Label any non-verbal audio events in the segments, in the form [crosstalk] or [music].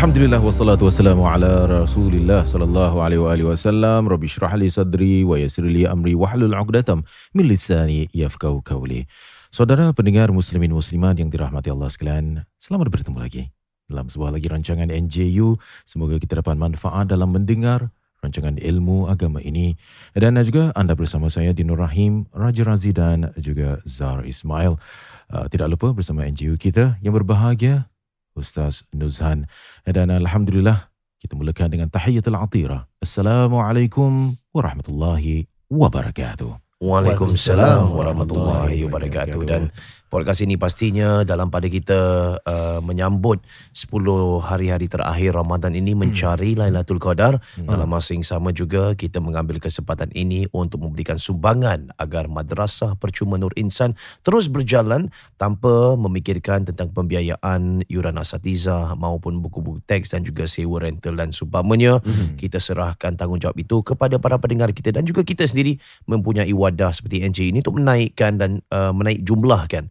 Alhamdulillah wassalatu wassalamu ala Rasulillah sallallahu alaihi wa alihi wasallam. Rabbi shrah li sadri wa yassir li amri wahlul 'uqdatam min lisani yafqahu qawli. Saudara pendengar muslimin muslimat yang dirahmati Allah sekalian, selamat bertemu lagi dalam sebuah lagi rancangan NJU. Semoga kita dapat manfaat dalam mendengar rancangan ilmu agama ini. Dan juga anda bersama saya Dinur Rahim, Raja Razi dan juga Zar Ismail. Uh, tidak lupa bersama NJU kita yang berbahagia Ustaz Nuzhan. Dan Alhamdulillah, kita mulakan dengan tahiyatul atira. Assalamualaikum warahmatullahi wabarakatuh. Waalaikumsalam warahmatullahi wabarakatuh dan podcast ini pastinya dalam pada kita uh, menyambut 10 hari-hari terakhir Ramadan ini mencari Lailatul Qadar. Dalam masa yang sama juga kita mengambil kesempatan ini untuk memberikan sumbangan agar madrasah percuma Nur Insan terus berjalan tanpa memikirkan tentang pembiayaan yuran asatiza maupun buku-buku teks dan juga sewa rental dan seumpamanya. Kita serahkan tanggungjawab itu kepada para pendengar kita dan juga kita sendiri mempunyai wadah seperti NJ ini untuk menaikkan dan uh, menaik jumlahkan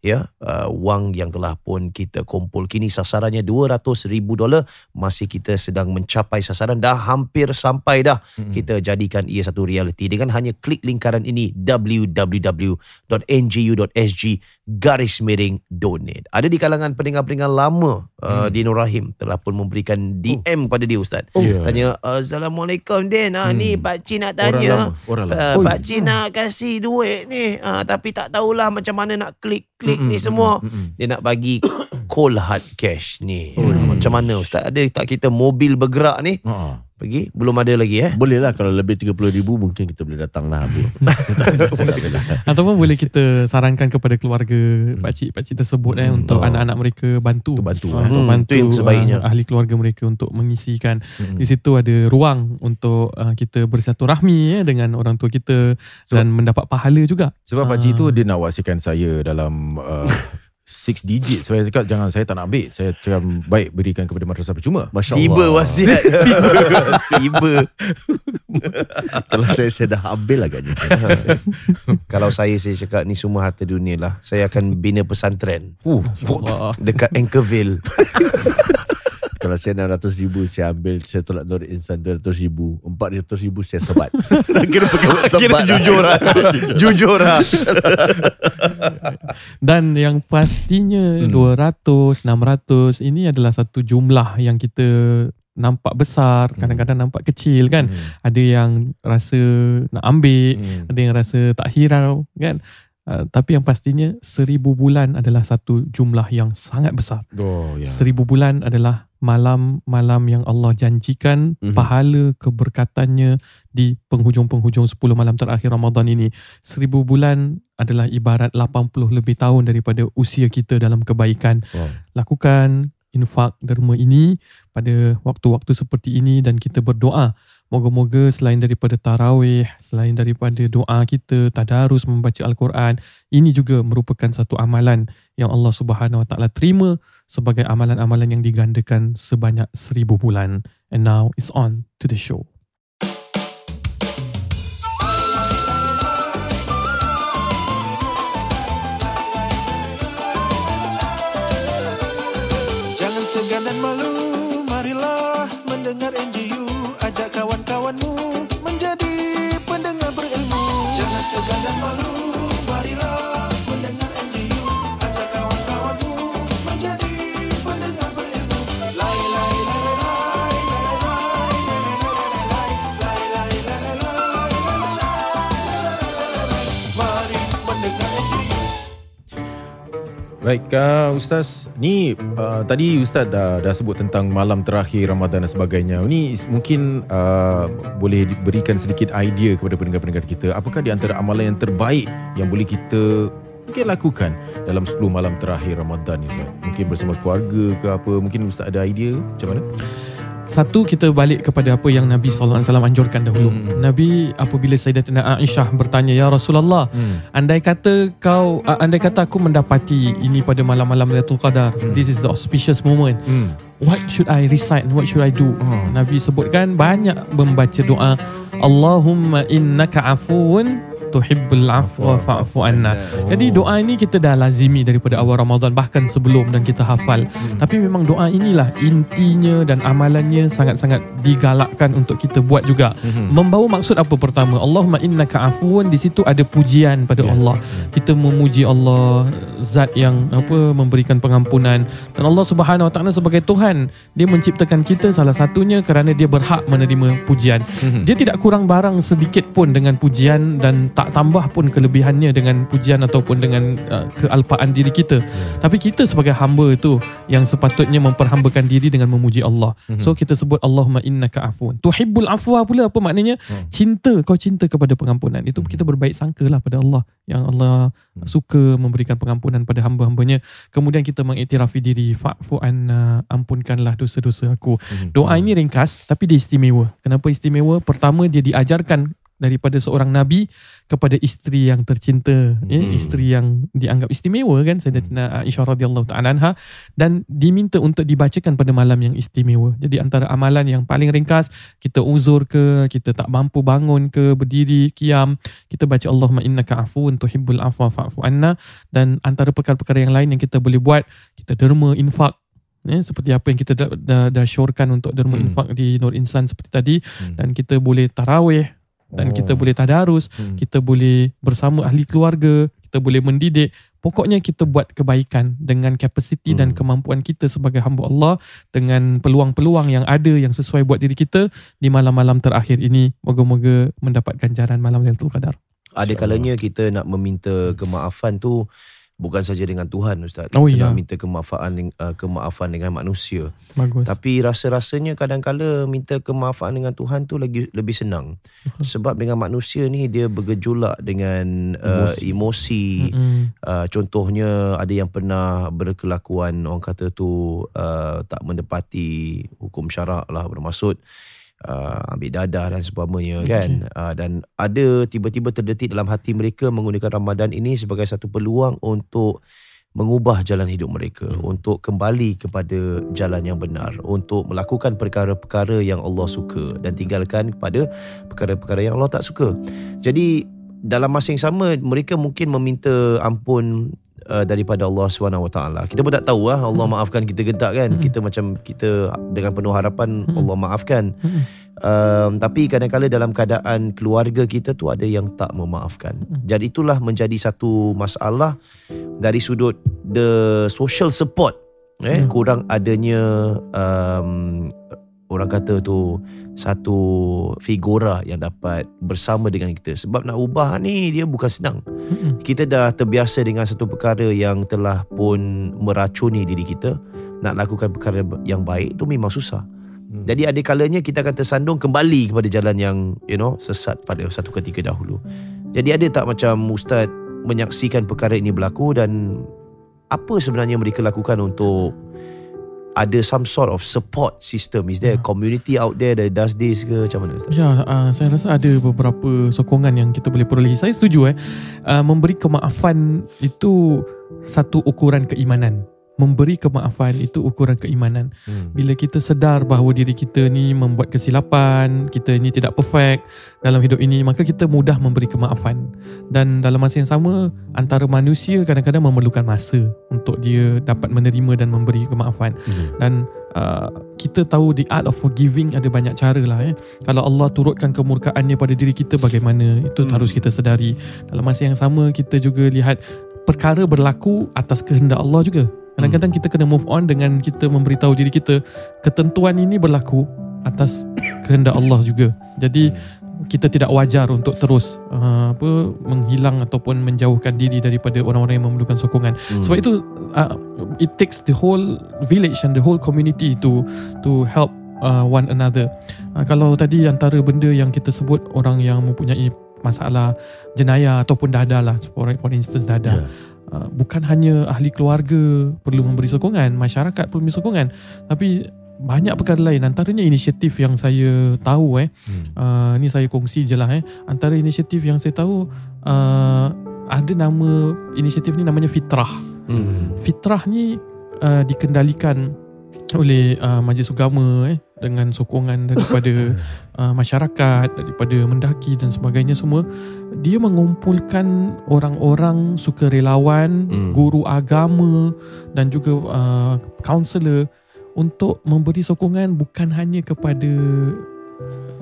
ya uh, wang yang telah pun kita kumpul. Kini sasarannya 200 ribu dolar. Masih kita sedang mencapai sasaran. Dah hampir sampai dah. Hmm. kita jadikan ia satu realiti. Dengan hanya klik lingkaran ini www.ngu.sg garis miring donate. Ada di kalangan pendengar-pendengar lama uh, di Nur Rahim telah pun memberikan DM pada dia ustaz. Oh. Ya. tanya assalamualaikum din. Ah ni pak cik nak Orang tanya lama, orang lama. Uh, Pak Cik nak kasih duit ni. Uh, Tapi tak tahulah macam mana nak klik-klik Mm-mm, ni semua mm-mm. Dia nak bagi [coughs] cold hard cash ni oh, Macam mana Ustaz Ada tak kita mobil bergerak ni Ha. Pergi Belum ada lagi eh Boleh lah kalau lebih 30 ribu mungkin kita boleh datang lah. Bu. [laughs] Ataupun boleh kita sarankan kepada keluarga pakcik pakcik tersebut eh untuk Oh. anak-anak mereka bantu Untuk bantu, Ah, eh. untuk Hmm, bantu tu yang sebaiknya. ah, ahli keluarga mereka untuk mengisikan Mm-mm. di situ ada ruang untuk ah, kita bersilaturahmi eh dengan orang tua kita Sebab- dan mendapat pahala juga. Sebab Pak Ah. Cik tu dia nak wasikan saya dalam uh, six digit. Saya cakap jangan saya tak nak ambil. Saya cakap baik berikan kepada madrasah percuma. Masya Tiba Allah. wasiat [laughs] Tiba Tiba Kalau saya, saya dah ambil agaknya. [laughs] Kalau saya Saya cakap ni semua harta dunia lah Saya akan bina pesantren Uh. Dekat Anchorville [laughs] Kalau saya 600 ribu Saya ambil Saya tolak Nur Insan 200 ribu 400 ribu saya sebat [laughs] Kira pegawai sebat Kira jujur lah Jujur lah [laughs] [laughs] Dan yang pastinya Hmm. 200, 600 ini adalah satu jumlah yang kita nampak besar, kadang-kadang nampak kecil kan. Hmm. Ada yang rasa nak ambil, Hmm. ada yang rasa tak hirau kan. Uh, tapi yang pastinya seribu bulan adalah satu jumlah yang sangat besar. Oh, ya. Seribu bulan adalah malam-malam yang Allah janjikan Mhm. pahala keberkatannya di penghujung-penghujung 10 malam terakhir Ramadan ini. Seribu bulan adalah ibarat 80 lebih tahun daripada usia kita dalam kebaikan. Wow. Lakukan infak derma ini pada waktu-waktu seperti ini dan kita berdoa. Moga-moga selain daripada tarawih, selain daripada doa kita, tadarus membaca Al-Quran, ini juga merupakan satu amalan yang Allah Subhanahu Wa Taala terima sebagai amalan-amalan yang digandakan sebanyak seribu bulan. And now it's on to the show. Jangan segan dan malu, marilah mendengar NGU Ajak kawan-kawanmu menjadi pendengar berilmu Jangan segan dan malu, Baik, uh, Ustaz. Ni uh, tadi Ustaz dah, dah sebut tentang malam terakhir Ramadan dan sebagainya. Ni is- mungkin uh, boleh berikan sedikit idea kepada pendengar-pendengar kita. Apakah di antara amalan yang terbaik yang boleh kita mungkin lakukan dalam 10 malam terakhir Ramadan ni Ustaz? Mungkin bersama keluarga ke apa? Mungkin Ustaz ada idea macam mana? Satu kita balik kepada apa yang Nabi SAW anjurkan dahulu. Hmm. Nabi apabila Sayyidatina Aisyah bertanya, Ya Rasulullah, Hmm. andai kata kau, uh, andai kata aku mendapati ini pada malam-malam Lailatul Qadar, Hmm. this is the auspicious moment. Hmm. What should I recite? What should I do? Oh. Nabi sebutkan banyak membaca doa Allahumma innaka afuun tuhibbul afwa fa'fu anna. Jadi doa ini kita dah lazimi daripada awal Ramadan bahkan sebelum dan kita hafal. Hmm. Tapi memang doa inilah intinya dan amalannya sangat-sangat digalakkan untuk kita buat juga. Hmm. Membawa maksud apa pertama? Allahumma innaka afuun di situ ada pujian pada Ya. Allah. Kita memuji Allah zat yang apa memberikan pengampunan dan Allah Subhanahu Wa Taala sebagai Tuhan dia menciptakan kita salah satunya kerana dia berhak menerima pujian. Hmm. Dia tidak kurang barang sedikit pun dengan pujian dan tak tambah pun kelebihannya dengan pujian ataupun dengan uh, kealpaan diri kita. Tapi kita sebagai hamba itu yang sepatutnya memperhambakan diri dengan memuji Allah. Mhm. So kita sebut Allahumma innaka afuun. Tuhibbul afwa pula apa maknanya? Hmm. Cinta, kau cinta kepada pengampunan. Itu kita berbaik sangkalah pada Allah yang Allah Hmm. suka memberikan pengampunan pada hamba-hambanya. Kemudian kita mengiktirafi diri, fa'fu anna, ampunkanlah dosa-dosa aku. Hmm. Doa ini ringkas tapi dia istimewa. Kenapa istimewa? Pertama dia diajarkan daripada seorang nabi kepada isteri yang tercinta, ya, Hmm. isteri yang dianggap istimewa kan Sayyidatina Aisyah radhiyallahu taala anha dan diminta untuk dibacakan pada malam yang istimewa. Jadi antara amalan yang paling ringkas kita uzur ke, kita tak mampu bangun ke, berdiri, kiam, kita baca Allahumma innaka afuwun tuhibbul afwa fa'fu anna dan antara perkara-perkara yang lain yang kita boleh buat, kita derma infak Ya, seperti apa yang kita dah, dah, dah syorkan untuk derma Hmm. infak di Nur Insan seperti tadi Hmm. dan kita boleh tarawih dan Oh. kita boleh tadarus, Hmm. kita boleh bersama ahli keluarga, kita boleh mendidik. Pokoknya kita buat kebaikan dengan kapasiti dan Hmm. kemampuan kita sebagai hamba Allah dengan peluang-peluang yang ada yang sesuai buat diri kita di malam-malam terakhir ini. Moga-moga mendapat ganjaran malam Lailatul Qadar. Ada kalanya kita nak meminta kemaafan tu bukan saja dengan Tuhan Ustaz. Oh, kita ya. nak minta kemaafan uh, kemaafan dengan manusia. Bagus. Tapi rasa-rasanya kadang-kala minta kemaafan dengan Tuhan tu lagi lebih senang. Sebab dengan manusia ni dia bergejolak dengan uh, emosi. emosi. Uh, contohnya ada yang pernah berkelakuan orang kata tu uh, tak mendepati hukum syarak lah bermaksud uh, ambil dadah dan seumpamanya Okey. kan uh, dan ada tiba-tiba terdetik dalam hati mereka menggunakan Ramadan ini sebagai satu peluang untuk mengubah jalan hidup mereka hmm. untuk kembali kepada jalan yang benar untuk melakukan perkara-perkara yang Allah suka dan tinggalkan kepada perkara-perkara yang Allah tak suka. Jadi dalam masa yang sama mereka mungkin meminta ampun uh, daripada Allah SWT. Kita pun tak tahu lah Allah Hmm. maafkan kita ke tak kan. Hmm. Kita macam kita dengan penuh harapan Hmm. Allah maafkan. Hmm. Um, tapi kadang-kadang dalam keadaan keluarga kita tu ada yang tak memaafkan. Hmm. Jadi itulah menjadi satu masalah dari sudut the social support. Eh, Hmm. kurang adanya um, orang kata tu satu figura yang dapat bersama dengan kita. Sebab nak ubah ni dia bukan senang. Mm-mm. Kita dah terbiasa dengan satu perkara yang telah pun meracuni diri kita. Nak lakukan perkara yang baik tu memang susah. Hmm. Jadi ada kalanya kita akan tersandung kembali kepada jalan yang you know sesat pada satu ketika dahulu. Jadi ada tak macam ustaz menyaksikan perkara ini berlaku dan apa sebenarnya mereka lakukan untuk ada some sort of support system? Is there a community out there that does this ke macam mana ustaz? Ya, uh, saya rasa ada beberapa sokongan yang kita boleh perolehi. Saya setuju eh. Uh, memberi kemaafan itu satu ukuran keimanan. Memberi kemaafan itu ukuran keimanan. Hmm. Bila kita sedar bahawa diri kita ni membuat kesilapan, kita ini tidak perfect dalam hidup ini, maka kita mudah memberi kemaafan. Dan dalam masa yang sama, antara manusia kadang-kadang memerlukan masa untuk dia dapat menerima dan memberi kemaafan. Dan uh, kita tahu the art of forgiving ada banyak cara lah eh. Kalau Allah turutkan kemurkaannya pada diri kita bagaimana, itu Hmm. harus kita sedari. Dalam masa yang sama, kita juga lihat perkara berlaku atas kehendak Allah juga. Kadang-kadang kita kena move on dengan kita memberitahu diri kita ketentuan ini berlaku atas [coughs] kehendak Allah juga. Jadi kita tidak wajar untuk terus uh, apa menghilang ataupun menjauhkan diri daripada orang-orang yang memerlukan sokongan. Hmm. Sebab itu uh, it takes the whole village and the whole community to to help uh, one another. Uh, kalau tadi antara benda yang kita sebut orang yang mempunyai masalah jenayah ataupun dadah lah for, for instance dadah. Ya. Uh, bukan hanya ahli keluarga perlu memberi sokongan, masyarakat perlu memberi sokongan, tapi banyak perkara lain antaranya inisiatif yang saya tahu eh Hmm. uh, ni saya kongsi je lah eh antara inisiatif yang saya tahu uh, ada nama inisiatif ni namanya Fitrah Hmm. Fitrah ni uh, dikendalikan oleh uh, majlis agama eh dengan sokongan daripada [laughs] uh, masyarakat daripada mendaki dan sebagainya semua dia mengumpulkan orang-orang sukarelawan Hmm. guru agama dan juga uh, kaunselor untuk memberi sokongan bukan hanya kepada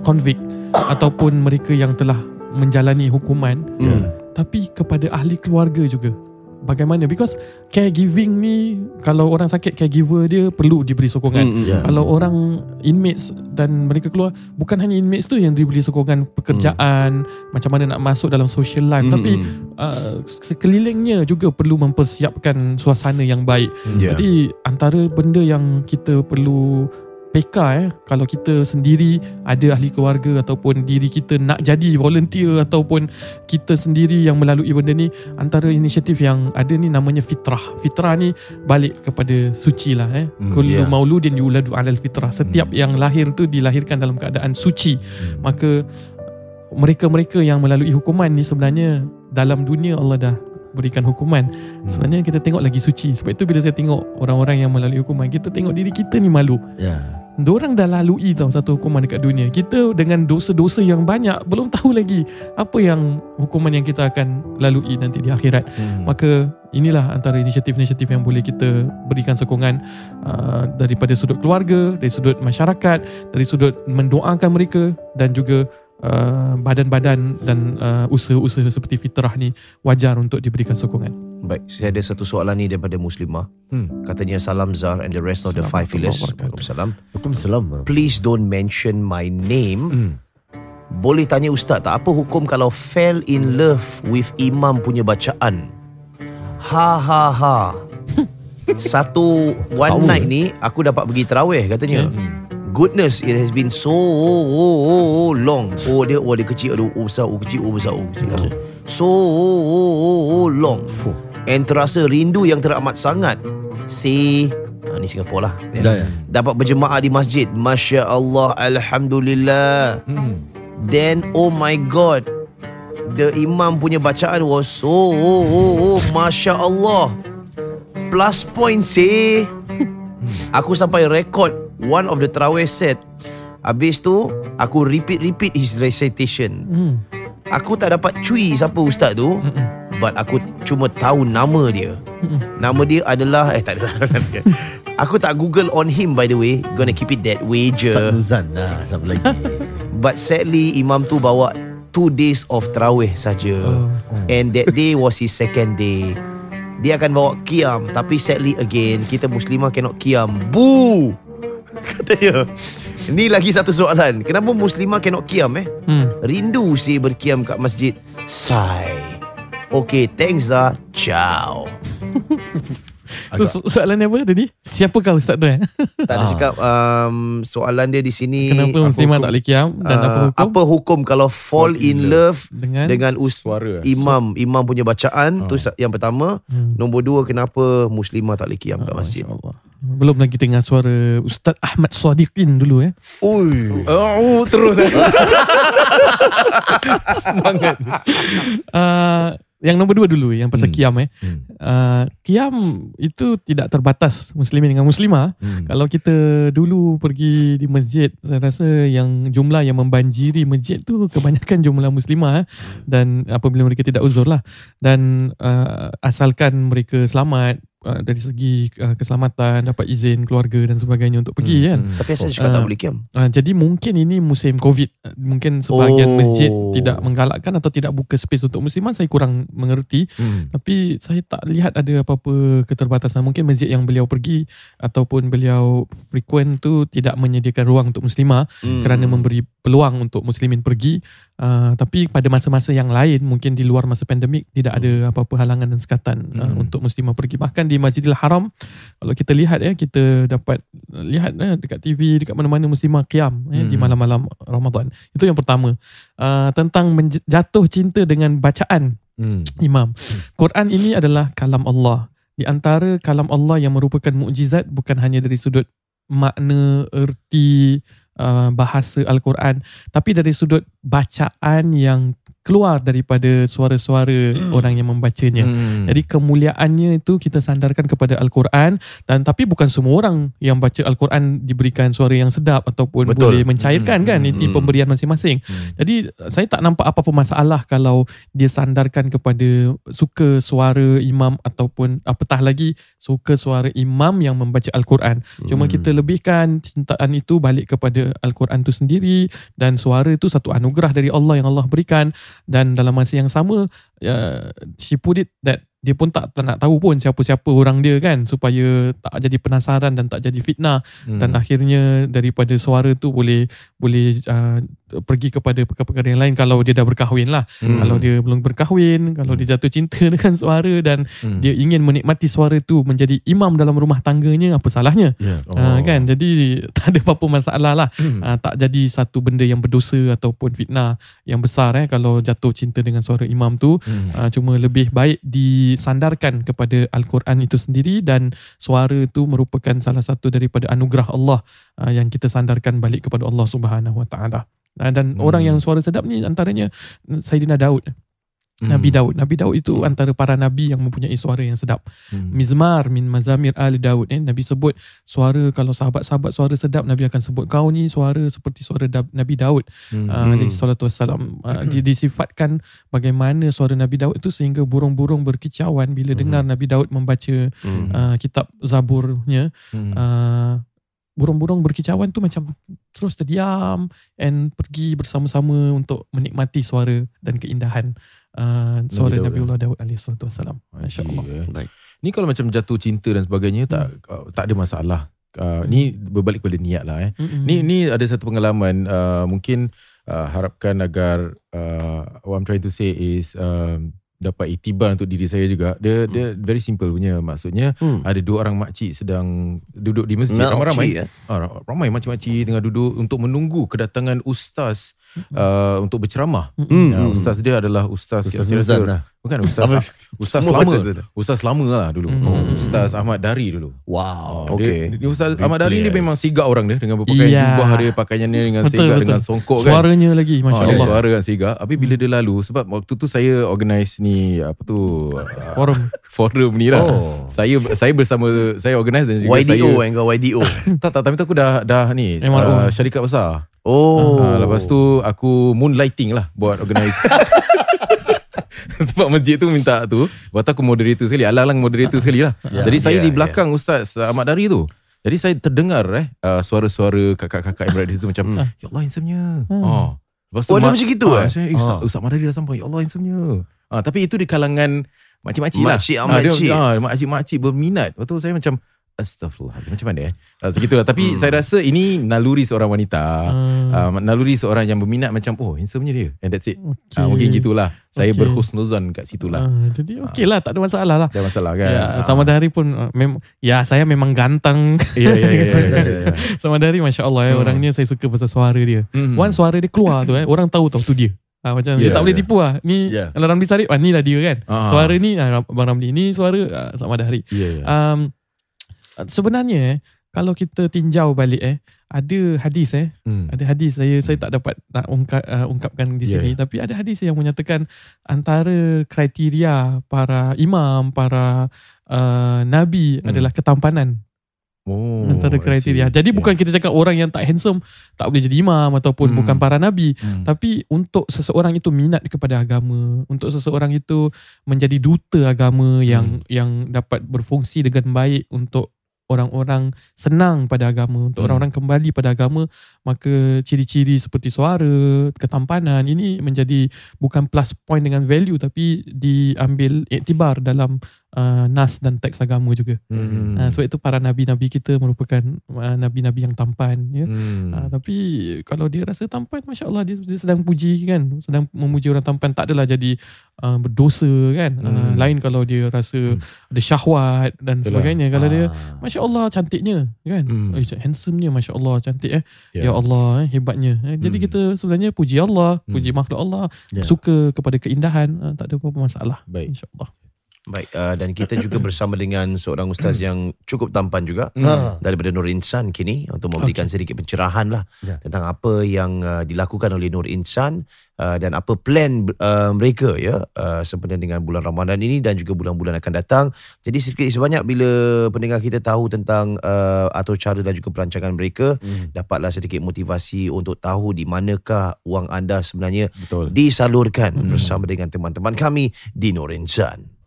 konvik ataupun mereka yang telah menjalani hukuman Hmm. tapi kepada ahli keluarga juga. Bagaimana? Because caregiving ni kalau orang sakit caregiver dia perlu diberi sokongan. Hmm. Ya. Kalau orang inmates dan mereka keluar bukan hanya inmates tu yang diberi sokongan pekerjaan, macam mana nak masuk dalam social life Hmm. tapi uh, sekelilingnya juga perlu mempersiapkan suasana yang baik. Ya. Jadi antara benda yang kita perlu peka eh kalau kita sendiri ada ahli keluarga ataupun diri kita nak jadi volunteer ataupun kita sendiri yang melalui benda ni antara inisiatif yang ada ni namanya fitrah. Fitrah ni balik kepada suci lah eh. Hmm, Kullu yeah. mauludin yuladu alal fitrah. Setiap yang lahir tu dilahirkan dalam keadaan suci. Maka mereka-mereka yang melalui hukuman ni sebenarnya dalam dunia Allah dah berikan hukuman. Sebenarnya kita tengok lagi suci. Sebab itu bila saya tengok orang-orang yang melalui hukuman, kita tengok diri kita ni malu. Ya. Diorang dah lalui tau satu hukuman dekat dunia. Kita dengan dosa-dosa yang banyak belum tahu lagi apa yang hukuman yang kita akan lalui nanti di akhirat. Hmm. Maka inilah antara inisiatif-inisiatif yang boleh kita berikan sokongan uh, daripada sudut keluarga, dari sudut masyarakat, dari sudut mendoakan mereka dan juga uh, badan-badan dan uh, usaha-usaha seperti fitrah ni wajar untuk diberikan sokongan. Baik, saya ada satu soalan ni daripada Muslimah. Hmm. Katanya salam Zar and the rest of the five pillars. Assalamualaikum Waalaikumsalam. Waalaikumsalam. Please don't mention my name. Hmm. Boleh tanya ustaz tak apa hukum kalau fell in love with imam punya bacaan? Ha ha ha. [laughs] Satu one Power. night ni aku dapat pergi tarawih katanya. Okay. Goodness, it has been so long. Oh dia, oh dia kecil, aduh, oh besar, oh kecil, oh besar, oh kecil. Okay. So long. And terasa rindu yang teramat sangat. Si, ha, ni Singapura lah. Dah ya. Dapat berjemaah di masjid. Masya Allah, Alhamdulillah. Hmm. Then, oh my God. The imam punya bacaan was so, oh, oh, oh, Masya Allah. Plus point say. Aku sampai record one of the Tarawih set. Habis tu, aku repeat-repeat his recitation. Hmm. Aku tak dapat cui siapa ustaz tu. Mm-mm. But aku cuma tahu nama dia. Nama dia adalah eh [laughs] tak ada. aku tak google on him by the way. Gonna keep it that way je. Ustaz Nuzan lah Siapa lagi [laughs] But sadly imam tu bawa two days of tarawih saja. Oh. And that day was his second day. Dia akan bawa kiam tapi sadly again kita muslimah cannot kiam. Boo! [laughs] Katanya. Ni lagi satu soalan. Kenapa muslimah cannot kiam eh? Hmm. Rindu si berkiam kat masjid. Sai. Okay, thanks Zah. Ciao. Tu so- soalan dia apa tadi? Siapa kau ustaz tu eh? Tak ada cakap um, soalan dia di sini. Kenapa apa muslimah hukum- tak boleh kiam dan Ah, apa hukum Apa hukum kalau fall in love dengan dengan us Suara. imam imam punya bacaan tu Ah. yang pertama Hmm. nombor dua kenapa muslimah tak boleh kiam kat Ah, masjid. Belum lagi dengar suara Ustaz Ahmad Sadiqin dulu eh. Ui. Oh, terus. [laughs] Semangat. Uh, yang nombor dua dulu yang pasal Hmm. kiam eh. Hmm. Uh, kiam itu tidak terbatas muslimin dengan muslimah. Hmm. Kalau kita dulu pergi di masjid, saya rasa yang jumlah yang membanjiri masjid tu kebanyakan jumlah muslimah eh. dan apabila mereka tidak uzur lah dan uh, asalkan mereka selamat uh, dari segi uh, keselamatan, dapat izin keluarga dan sebagainya untuk pergi kan. Hmm. Tapi saya cakap tak Ah. boleh kiam. Uh, jadi mungkin ini musim COVID. Uh, Mungkin sebahagian Oh. masjid tidak menggalakkan atau tidak buka space untuk musliman. Saya kurang mengerti. Hmm. Tapi saya tak lihat ada apa-apa keterbatasan. Mungkin masjid yang beliau pergi ataupun beliau frequent tu tidak menyediakan ruang untuk muslimah Hmm. kerana memberi peluang untuk muslimin pergi. Uh, tapi pada masa-masa yang lain mungkin di luar masa pandemik tidak ada apa-apa halangan dan sekatan uh, Hmm. untuk muslimah pergi. Bahkan di Masjidil Haram kalau kita lihat ya kita dapat lihat eh, dekat TV dekat mana-mana muslimah qiyam eh, di Hmm. malam-malam Ramadan. Itu yang pertama. Uh, tentang menj- jatuh cinta dengan bacaan Hmm. imam. Quran ini adalah kalam Allah. Di antara kalam Allah yang merupakan mukjizat bukan hanya dari sudut makna erti uh, bahasa al-Quran. Tapi dari sudut bacaan yang keluar daripada suara-suara Hmm. orang yang membacanya Hmm. jadi kemuliaannya itu kita sandarkan kepada Al-Quran dan tapi bukan semua orang yang baca Al-Quran diberikan suara yang sedap ataupun Betul. boleh mencairkan Hmm, kan hmm, itu hmm. pemberian masing-masing. Hmm. Jadi saya tak nampak apa-apa masalah kalau dia sandarkan kepada suka suara imam ataupun apatah lagi suka suara imam yang membaca Al-Quran. Cuma Hmm. kita lebihkan cintaan itu balik kepada Al-Quran itu sendiri dan suara itu satu anugerah dari Allah yang Allah berikan dan dalam masa yang sama uh, she put it that dia pun tak, tak nak tahu pun siapa-siapa orang dia kan supaya tak jadi penasaran dan tak jadi fitnah Hmm. dan akhirnya daripada suara tu boleh boleh uh, pergi kepada perkara-perkara yang lain kalau dia dah berkahwin lah Hmm. kalau dia belum berkahwin kalau dia jatuh cinta [laughs] dengan suara dan Hmm. dia ingin menikmati suara tu menjadi imam dalam rumah tangganya apa salahnya Ya. Oh. Uh, kan jadi [laughs] tak ada apa-apa masalah lah Hmm. uh, tak jadi satu benda yang berdosa ataupun fitnah yang besar eh kalau jatuh cinta dengan suara imam tu Hmm. uh, cuma lebih baik disandarkan kepada al-Quran itu sendiri dan suara itu merupakan salah satu daripada anugerah Allah uh, yang kita sandarkan balik kepada Allah Subhanahu Wa Taala dan Hmm. orang yang suara sedap ni antaranya Saidina Daud Hmm. Nabi Daud Nabi Daud itu antara para nabi yang mempunyai suara yang sedap Hmm. Mizmar min mazamir ali Daud eh Nabi sebut suara kalau sahabat-sahabat suara sedap Nabi akan sebut kau ni suara seperti suara Dab- Nabi Daud Hmm. uh, alaihi salatu wassalam uh, [clears throat] disifatkan bagaimana suara Nabi Daud itu sehingga burung-burung berkicauan bila Mhm. dengar Nabi Daud membaca Hmm. uh, kitab Zaburnya Hmm. uh, burung-burung berkicauan tu macam terus terdiam and pergi bersama-sama untuk menikmati suara dan keindahan uh, suara Daud, Nabi Allah Daud alaihi salatu wassalam masya-Allah eh. Baik. Ni kalau macam jatuh cinta dan sebagainya tak uh, tak ada masalah. Uh, ni berbalik pada niat lah eh. Mm-mm. Ni ni ada satu pengalaman uh, mungkin uh, harapkan agar uh, what I'm trying to say is um, dapat itibar untuk diri saya juga. Dia dia very simple punya maksudnya Hmm. ada dua orang makcik sedang duduk di masjid Nak ramai-ramai. cik, eh? Ah, ra- ramai makcik-makcik tengah duduk untuk menunggu kedatangan ustaz uh, untuk berceramah. Mm-mm. Uh, ustaz dia adalah ustaz, Ustaz Nuzan lah. Bukan ustaz ustaz Semua lama. Ustaz lama lah dulu. Hmm. Oh, ustaz Ahmad Dari dulu. Wow. Oh, okey. Dia, dia Ustaz Ahmad Dari dia Replace. memang sigap orang dia dengan berpakaian Iya. jubah dia, pakaiannya dengan Betul, sigap betul. dengan songkok kan. Suaranya lagi Ah, Masya Allah suara kan sigap. Tapi bila dia lalu sebab waktu tu saya organize ni apa tu uh, [laughs] Forum [laughs] forum ni lah. Oh. Saya saya bersama saya organize dan juga saya YDO kan kau YDO. tak tak tapi tu aku dah dah ni uh, syarikat besar. Oh. Ah, lepas tu aku moonlighting lah buat organize. [laughs] [laughs] Sebab masjid tu minta tu Lepas tu aku moderator sekali Alang-alang moderator sekali lah Ya. Jadi saya Ya, di belakang Ustaz Ahmad Dari tu Jadi saya terdengar eh uh, Suara-suara kakak-kakak yang berada di situ Macam Ya Allah handsome-nya Hmm. oh. Lepas Oh, dia macam gitu, ah, eh? saya, eh, Ustaz, Ah. Ustaz Ahmad Dari dah sampai Ya Allah handsome-nya ah, Tapi itu di kalangan Makcik-makcik lah Makcik, ah, makcik. ah, Makcik-makcik berminat Lepas tu saya macam Astaghfirullahaladzim Macam mana eh ah, Begitulah Tapi Hmm. saya rasa ini Naluri seorang wanita Hmm. uh, naluri seorang yang berminat macam oh handsome-nya dia and that's it. okay. Uh, mungkin gitulah. Saya Okay. berhusnuzon kat situlah. Ah, Jadi okey lah Tak ada masalah lah Tak ada masalah kan. Ya, Ah. sama dari pun uh, mem ya saya memang ganteng. Ya ya ya. ya, ya, [laughs] ya. sama dari masya-Allah ya Hmm. orangnya saya suka pasal suara dia. Hmm. Once suara dia keluar tu eh orang tahu tahu tu dia. Ah, macam Ya, yeah, tak boleh ya. tipu lah. Ni Ya. kalau Ramli Sarip ah, ni lah dia kan. Ah. Suara ni ah, Abang Ramli ni suara ah, sama dari. Ya ya. Um, sebenarnya eh kalau kita tinjau balik eh ada hadis eh Hmm. ada hadis saya saya tak dapat nak ungkap, uh, ungkapkan di Ya, sini tapi ada hadis yang menyatakan antara kriteria para imam para uh, nabi Hmm. adalah ketampanan Oh. antara kriteria. Jadi Ya. bukan kita cakap orang yang tak handsome tak boleh jadi imam ataupun Hmm. bukan para nabi Hmm. tapi untuk seseorang itu minat kepada agama, untuk seseorang itu menjadi duta agama yang Hmm. yang dapat berfungsi dengan baik untuk orang-orang senang pada agama, untuk Hmm. orang-orang kembali pada agama, maka ciri-ciri seperti suara, ketampanan ini menjadi bukan plus point dengan value tapi diambil iktibar dalam uh, nas dan teks agama juga. Hmm. Uh, sebab itu para nabi-nabi kita merupakan uh, nabi-nabi yang tampan ya. Hmm. Uh, tapi kalau dia rasa tampan Masya Allah dia, dia sedang puji kan Sedang memuji orang tampan Tak adalah jadi uh, berdosa kan uh, Hmm. Lain kalau dia rasa Hmm. ada syahwat Dan Betul lah. sebagainya Kalau dia Ah. Masya Allah cantiknya kan Hmm. eh, Handsomenya Masya Allah cantik eh Ya. Ya Allah eh, hebatnya eh, Jadi Hmm. kita sebenarnya puji Allah Hmm. Puji makhluk Allah Ya. Suka kepada keindahan uh, Tak ada apa-apa masalah Baik. InsyaAllah Baik, uh, dan kita juga [coughs] bersama dengan seorang ustaz yang cukup tampan juga Ha. daripada Nur Insan kini untuk memberikan sedikit pencerahan lah Ya. tentang apa yang uh, dilakukan oleh Nur Insan uh, dan apa plan uh, mereka ya uh, sempena dengan bulan Ramadan ini dan juga bulan-bulan akan datang. Jadi sedikit sebanyak bila pendengar kita tahu tentang uh, atau cara dan juga perancangan mereka Hmm. dapatlah sedikit motivasi untuk tahu di manakah wang anda sebenarnya Betul. disalurkan bersama dengan teman-teman kami di Nur Insan.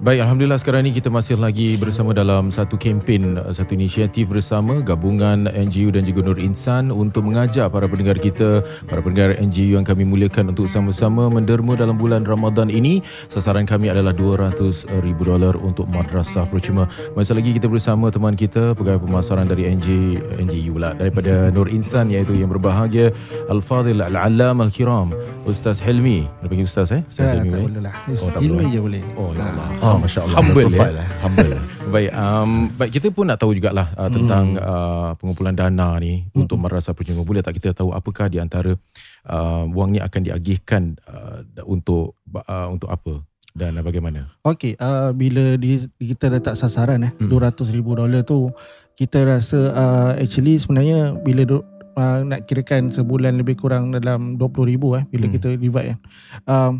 Baik, Alhamdulillah sekarang ini kita masih lagi bersama dalam satu kempen, uh, satu inisiatif bersama gabungan NGU dan juga Nur Insan untuk mengajak para pendengar kita, para pendengar NGU yang kami muliakan untuk sama-sama menderma dalam bulan Ramadan ini. Sasaran kami adalah 200 ribu dolar untuk madrasah percuma. Masa lagi kita bersama teman kita, pegawai pemasaran dari NG, NGU lah, daripada Nur Insan iaitu yang berbahagia Al-Fadhil Al-Allam Al-Kiram, Ustaz Helmi. Nak panggil Ustaz eh? Ustaz Ya, Helmi, tak boleh? lah. Oh, tak Ilmi boleh. je boleh. Oh, ya Ah. Allah. Oh, Masya Allah. Humble, Profile, ya? eh. Humble. [laughs] Baik, um, baik kita pun nak tahu jugalah uh, tentang uh, pengumpulan dana ni untuk madrasah percuma. Boleh tak kita tahu apakah di antara uh, wang ni akan diagihkan uh, untuk uh, untuk apa dan uh, bagaimana? Okey, uh, bila di, kita letak sasaran eh, 200 ribu dolar tu, kita rasa uh, actually sebenarnya bila du, uh, nak kirakan sebulan lebih kurang dalam 20 ribu eh, bila Hmm. kita divide kan. Um,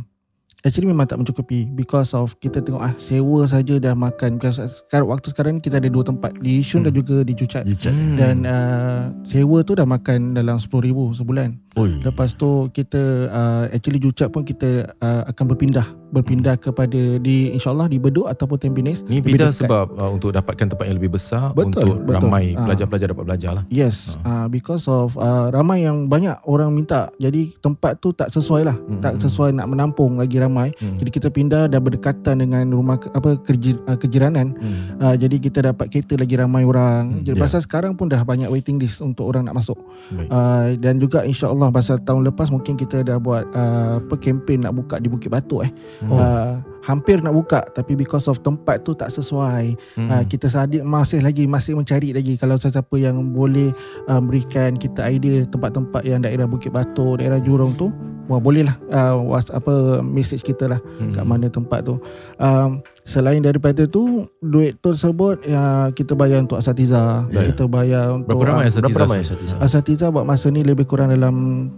actually memang tak mencukupi. Because of kita tengok ah sewa saja dah makan. Because sekarang waktu sekarang ni kita ada dua tempat. Di Yishun dan juga di Jucat check. dan uh, sewa tu dah makan dalam 10,000 sebulan. Oi. Lepas tu kita uh, actually Jucat pun kita uh, akan berpindah berpindah kepada di insyaallah di Bedok ataupun Tampines. Ni Lebih pindah sebab uh, untuk dapatkan tempat yang lebih besar Betul, untuk betul. ramai Ah. pelajar-pelajar dapat belajar lah. Yes, uh, because of uh, ramai yang banyak orang minta. Jadi tempat tu tak sesuai lah. Hmm. Tak sesuai nak menampung lagi ramai. Hmm. Jadi kita pindah dah berdekatan dengan rumah apa kerji, uh, kejiranan. Hmm. Uh, jadi kita dapat cater lagi ramai orang. Hmm, Jadi ya. pasal sekarang pun dah banyak waiting list untuk orang nak masuk. Baik. Uh, dan juga insya-Allah pasal tahun lepas mungkin kita dah buat uh, apa kempen nak buka di Bukit Batuk eh. Oh. Uh, hampir nak buka tapi because of tempat tu tak sesuai. Hmm. Uh, kita sadik masih lagi masih mencari lagi kalau sesiapa yang boleh uh, berikan kita idea tempat-tempat yang daerah Bukit Batuk, daerah Jurong tu, wah bolehlah uh, was, apa message kita lah Hmm. kat mana tempat tu. Um, selain daripada tu duit tersebut uh, kita bayar untuk asatiza, Baik. kita bayar untuk Berapa ramai uh, asatiza? Berapa ramai asatiza? asatiza buat masa ni lebih kurang dalam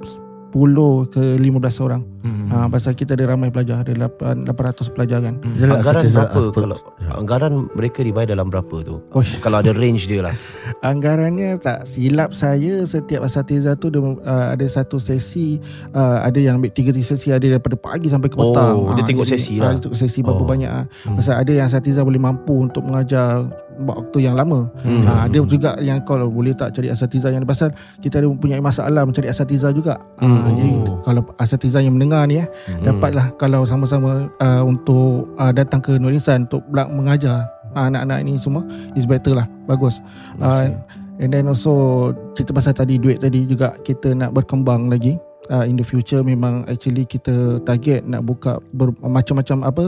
10 ke 15 orang. Hmm. Ha, pasal kita ada ramai pelajar, ada 8, 800 pelajar kan. Yalah, Anggaran berapa kalau Ya. anggaran mereka dibayar dalam berapa tu? Oh, Kalau ada range dia lah. [laughs] anggarannya tak silap saya setiap asatiza tu dia, uh, ada satu sesi uh, ada yang ambil tiga sesi ada daripada pagi sampai ke Oh, petang. dia Ah, tengok jadi, sesi ah, lah. dia tengok sesi berapa Oh. banyak ah. Hmm. Pasal ada yang asatiza boleh mampu untuk mengajar waktu yang lama. Hmm. Ha, ada juga yang kalau boleh tak cari asatiza yang pasal kita ada mempunyai masalah mencari asatiza juga. Ha, Hmm. jadi kalau asatiza yang mendengar ni eh. Hmm. dapatlah kalau sama-sama uh, untuk uh, datang ke Nur Insan untuk pula mengajar uh, anak-anak ini semua is better lah. Bagus. Uh, and then also cerita pasal tadi duit tadi juga kita nak berkembang lagi uh, in the future memang actually kita target nak buka ber, macam-macam apa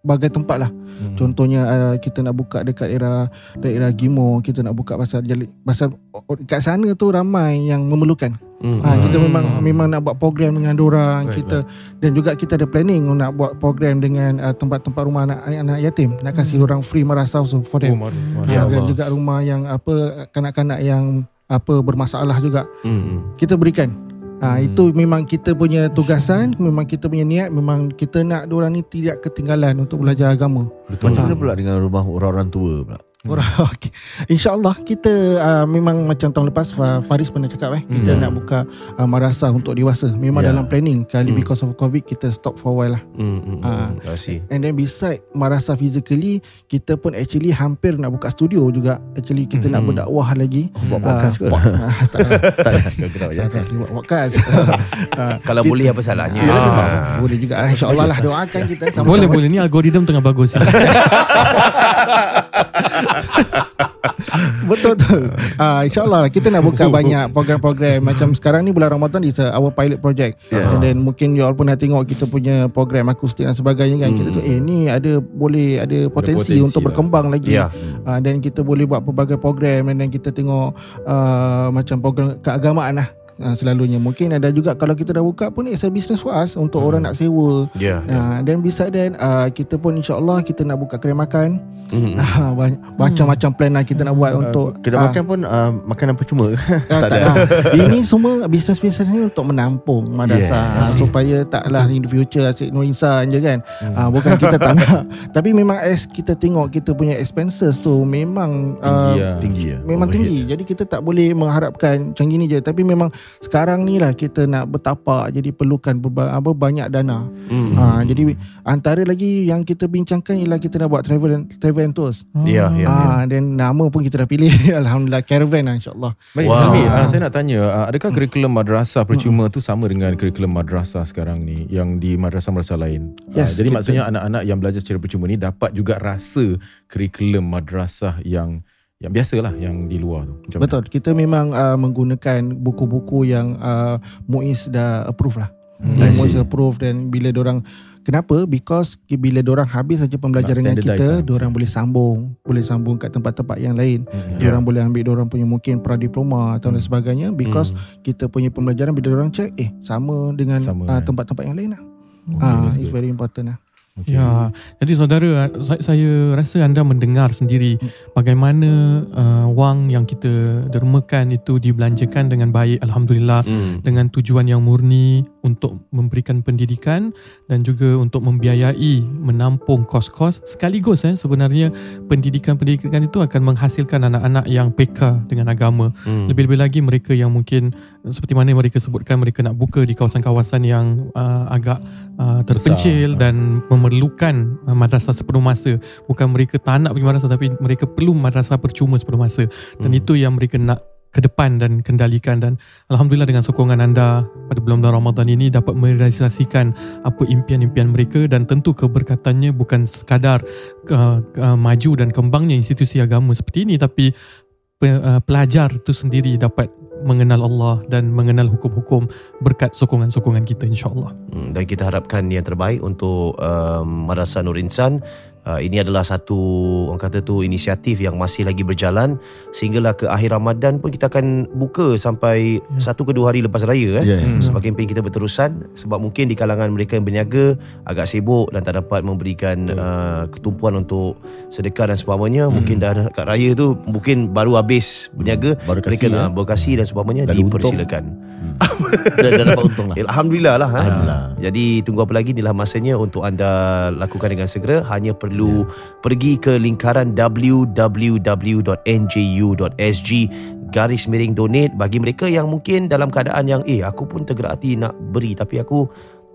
bagai tempat lah Hmm. contohnya uh, kita nak buka dekat daerah daerah Gimo kita nak buka pasal jali, pasal oh, kat sana tu ramai yang memerlukan Hmm. Ha, kita Hmm. memang memang nak buat program dengan orang Baik, kita dan juga kita ada planning nak buat program dengan uh, tempat-tempat rumah anak anak yatim nak kasih orang free marasau so for Oh, them. Masya Ya, dan juga rumah yang apa kanak-kanak yang apa bermasalah juga Hmm. kita berikan. Ha, Hmm. itu memang kita punya tugasan, memang kita punya niat, memang kita nak diorang ni tidak ketinggalan untuk belajar agama. Betul. Macam mana pula dengan rumah orang-orang tua pula? Orang [laughs] okay. InsyaAllah kita uh, memang macam tahun lepas Fa- Faris pernah cakap eh kita Hmm. nak buka uh, madrasah untuk dewasa. Memang Ya. dalam planning kali Hmm. because of COVID kita stop for a while lah. Hmm. Hmm. Ah. Hmm. I see. And then beside madrasah physically kita pun actually hampir nak buka studio juga. Actually kita nak Hmm. berdakwah lagi. Buat Ah, podcast ke? ah, tak buat podcast. [laughs] Ah, Kalau boleh apa salahnya? Ya, Ah. boleh juga InsyaAllah lah doakan kita sama-sama. Boleh boleh ni algoritma tengah bagus. [laughs] [laughs] Betul betul. Ah insyaallah kita nak buka banyak program-program [laughs] macam sekarang ni bulan Ramadan is our pilot project. Yeah. And then mungkin you all pun dah tengok kita punya program akustik dan sebagainya kan. Kita tu eh ni ada boleh ada potensi, potensi untuk lah. berkembang lagi. Ya. Ah dan kita boleh buat pelbagai program and then kita tengok uh, macam program keagamaan lah uh, selalunya. Mungkin ada juga kalau kita dah buka pun it's a business for us untuk Hmm. orang nak sewa. Ya. Uh, dan beside that uh, kita pun insyaAllah kita nak buka kedai makan. [laughs] Mhm. Uh, banyak, macam-macam plan lah kita nak buat untuk Kedai ah, makan pun uh, makanan percuma. Ah, [laughs] tak, tak Ini semua bisnes-bisnes ni untuk menampung madrasah yeah. supaya taklah in the future asyik Nur Insan je kan. Hmm. Ah, bukan kita tak [laughs] nak. Tapi memang as kita tengok kita punya expenses tu memang Tinggi ah, lah. tinggi ya. Memang tinggi Jadi kita tak boleh mengharapkan Macam gini je Tapi memang Sekarang ni lah Kita nak bertapak Jadi perlukan berba, apa, Banyak dana Mhm. ha, Jadi Antara lagi Yang kita bincangkan Ialah kita nak buat travel and, travel and tours Ya, ya. ya. Ah, Dan nama pun kita dah pilih [laughs] Alhamdulillah Caravan lah insyaAllah Baik, Wow. wow. Helmi, uh, saya nak tanya, uh, adakah kurikulum madrasah percuma tu sama dengan kurikulum madrasah sekarang ni yang di madrasah-madrasah lain? Yes, uh, jadi kita- maksudnya anak-anak yang belajar secara percuma ni dapat juga rasa kurikulum madrasah yang yang biasalah yang di luar tu. Macam Betul Kita memang uh, Menggunakan buku-buku Yang uh, Muiz dah approve lah Hmm. Muiz approve Dan bila orang Kenapa? Because Bila orang habis saja pembelajaran dengan kita lah. orang boleh sambung Boleh sambung kat tempat-tempat yang lain Hmm. yeah. orang boleh ambil orang punya mungkin pradiploma atau dan sebagainya because kita punya pembelajaran bila orang check eh sama dengan Sama, uh, eh. tempat-tempat yang lain lah. Okay, that's it's good. very important lah. Okay. Ya, jadi saudara, saya, saya rasa anda mendengar sendiri bagaimana uh, wang yang kita dermakan itu dibelanjakan dengan baik, alhamdulillah, Hmm. dengan tujuan yang murni untuk memberikan pendidikan dan juga untuk membiayai menampung kos-kos sekaligus eh sebenarnya pendidikan-pendidikan itu akan menghasilkan anak-anak yang peka dengan agama Hmm. lebih-lebih lagi mereka yang mungkin seperti mana mereka sebutkan mereka nak buka di kawasan-kawasan yang uh, agak uh, terpencil Besar. dan memerlukan uh, madrasah sepenuh masa bukan mereka tak nak pergi madrasah tapi mereka perlu madrasah percuma sepenuh masa dan Hmm. itu yang mereka nak ke depan dan kendalikan dan Alhamdulillah dengan sokongan anda pada bulan Ramadan ini dapat merealisasikan apa impian-impian mereka dan tentu keberkatannya bukan sekadar uh, uh, maju dan kembangnya institusi agama seperti ini tapi pe- uh, pelajar itu sendiri dapat mengenal Allah dan mengenal hukum-hukum berkat sokongan-sokongan kita insya-Allah. Hmm, dan kita harapkan yang terbaik untuk um, Madrasah Nur Insan. Uh, ini adalah satu orang kata tu inisiatif yang masih lagi berjalan sehinggalah ke akhir Ramadan pun kita akan buka sampai Ya. satu ke dua hari lepas raya eh. Ya, ya. Hmm. Semakin penting kita berterusan sebab mungkin di kalangan mereka yang berniaga agak sibuk dan tak dapat memberikan uh, ketumpuan untuk sedekah dan sebagainya. Hmm. Mungkin dah kat raya tu mungkin baru habis berniaga Baru mereka kasih, nak ya. berkasih dan sebagainya ada untung. Dah, dah dapat untung lah. Alhamdulillah lah. ha. Alhamdulillah. Jadi tunggu apa lagi inilah masanya untuk anda lakukan dengan segera. Hanya perlu pergi ke lingkaran www.nju.sg garis miring donate bagi mereka yang mungkin dalam keadaan yang eh aku pun tergerak hati nak beri tapi aku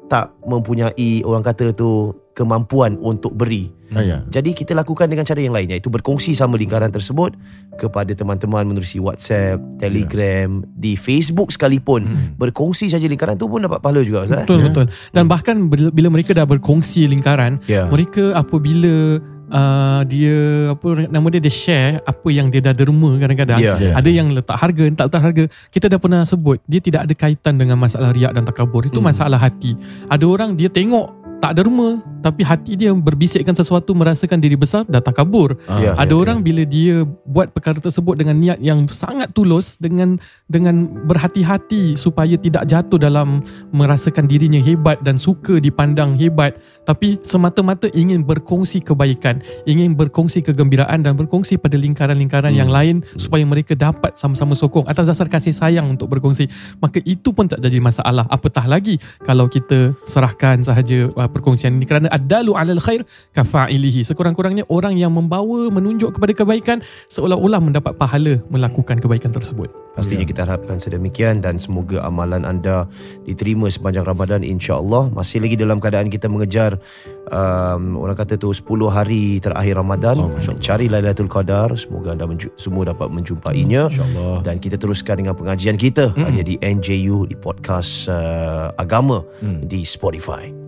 tak mempunyai orang kata tu kemampuan untuk beri. Ah, ya. Jadi kita lakukan dengan cara yang lain iaitu berkongsi sama lingkaran tersebut kepada teman-teman menerusi WhatsApp, Telegram, di Facebook sekalipun. Hmm. Berkongsi saja lingkaran tu pun dapat pahala juga Ustaz. Betul betul. Dan bahkan bila mereka dah berkongsi lingkaran, Ya. mereka apabila uh, dia apa nama dia dia share apa yang dia dah derma kadang-kadang. Ya. Ya. Ada yang letak harga, tak letak harga. Kita dah pernah sebut, dia tidak ada kaitan dengan masalah riak dan takabur. Itu Hmm. masalah hati. Ada orang dia tengok tak derma tapi hati dia berbisikkan sesuatu merasakan diri besar dah takabur. Ah, Ya. Ada orang bila dia buat perkara tersebut dengan niat yang sangat tulus dengan dengan berhati-hati supaya tidak jatuh dalam merasakan dirinya hebat dan suka dipandang hebat tapi semata-mata ingin berkongsi kebaikan, ingin berkongsi kegembiraan dan berkongsi pada lingkaran-lingkaran Hmm. yang lain supaya mereka dapat sama-sama sokong atas dasar kasih sayang untuk berkongsi. Maka itu pun tak jadi masalah. Apatah lagi kalau kita serahkan sahaja uh, perkongsian ini kerana adalu alal khair kafa'ilihi. Sekurang-kurangnya orang yang membawa menunjuk kepada kebaikan seolah-olah mendapat pahala melakukan kebaikan tersebut. Pastinya kita harapkan sedemikian dan semoga amalan anda diterima sepanjang Ramadan insya-Allah. Masih lagi dalam keadaan kita mengejar um, orang kata tu 10 hari terakhir Ramadan Oh, mencari Lailatul Qadar. Semoga anda menju- semua dapat menjumpainya. InsyaAllah. Dan kita teruskan dengan pengajian kita hanya di NJU di podcast uh, agama Hmm. di Spotify.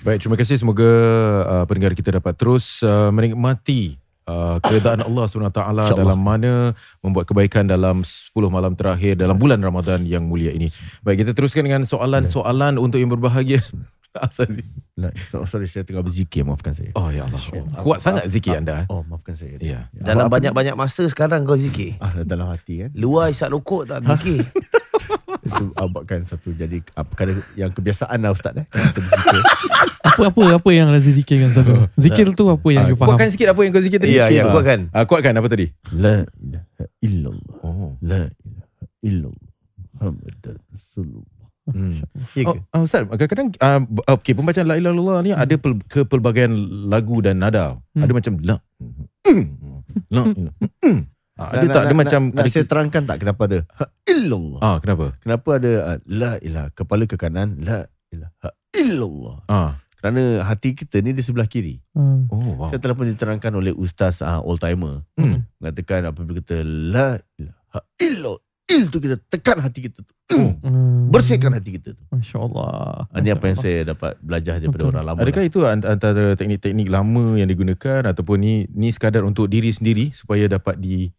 Baik, terima kasih. Semoga uh, pendengar kita dapat terus uh, menikmati uh, keredaan Allah SWT InsyaAllah. dalam mana membuat kebaikan dalam 10 malam terakhir dalam bulan Ramadan yang mulia ini. Baik, kita teruskan dengan soalan-soalan untuk yang berbahagia. [laughs] Oh, sorry saya tengah berzikir maafkan saya. Oh ya Allah. Oh, Kuat apa- sangat zikir apa- anda. eh? Oh maafkan saya. Ya. Dalam Apa- banyak-banyak masa sekarang kau zikir. Ah, dalam hati kan. Luar isap rokok tak zikir. [laughs] Itu abakkan satu jadi ah, perkara yang kebiasaan lah Ustaz eh. [laughs] Apa apa apa yang Razi zikirkan satu. Zikir tu apa yang Ah, you faham? kuatkan sikit apa yang kau zikir tadi. Ya, ya, Ah. kuatkan. Ah, kuatkan apa tadi? La ilaha illallah. Oh. La ilaha illallah. Muhammadan Rasulullah. Hmm. Ya Oh, uh, Ustaz, kadang-kadang uh, okay, pembacaan la ilaha illallah ni ada pel- kepelbagaian lagu dan nada. Hmm. Ada macam la. La. Ah, ada Nak- tak ada macam nak, ada saya terangkan tak kenapa ada illallah. Ah, kenapa? Kenapa ada ah, la ilaha kepala ke kanan la ilaha illallah. Ah. Kerana hati kita ni di sebelah kiri. Hmm. Oh, wow. Saya telah pun diterangkan oleh ustaz uh, old timer Hmm. mengatakan apabila kita la ilaha illallah il tu kita tekan hati kita tu. Oh. Hmm. Bersihkan hati kita tu. Masya Allah. Ah, Ini apa yang saya dapat belajar daripada Betul. orang lama. Adakah itu ant- antara teknik-teknik lama yang digunakan ataupun ni ni sekadar untuk diri sendiri supaya dapat di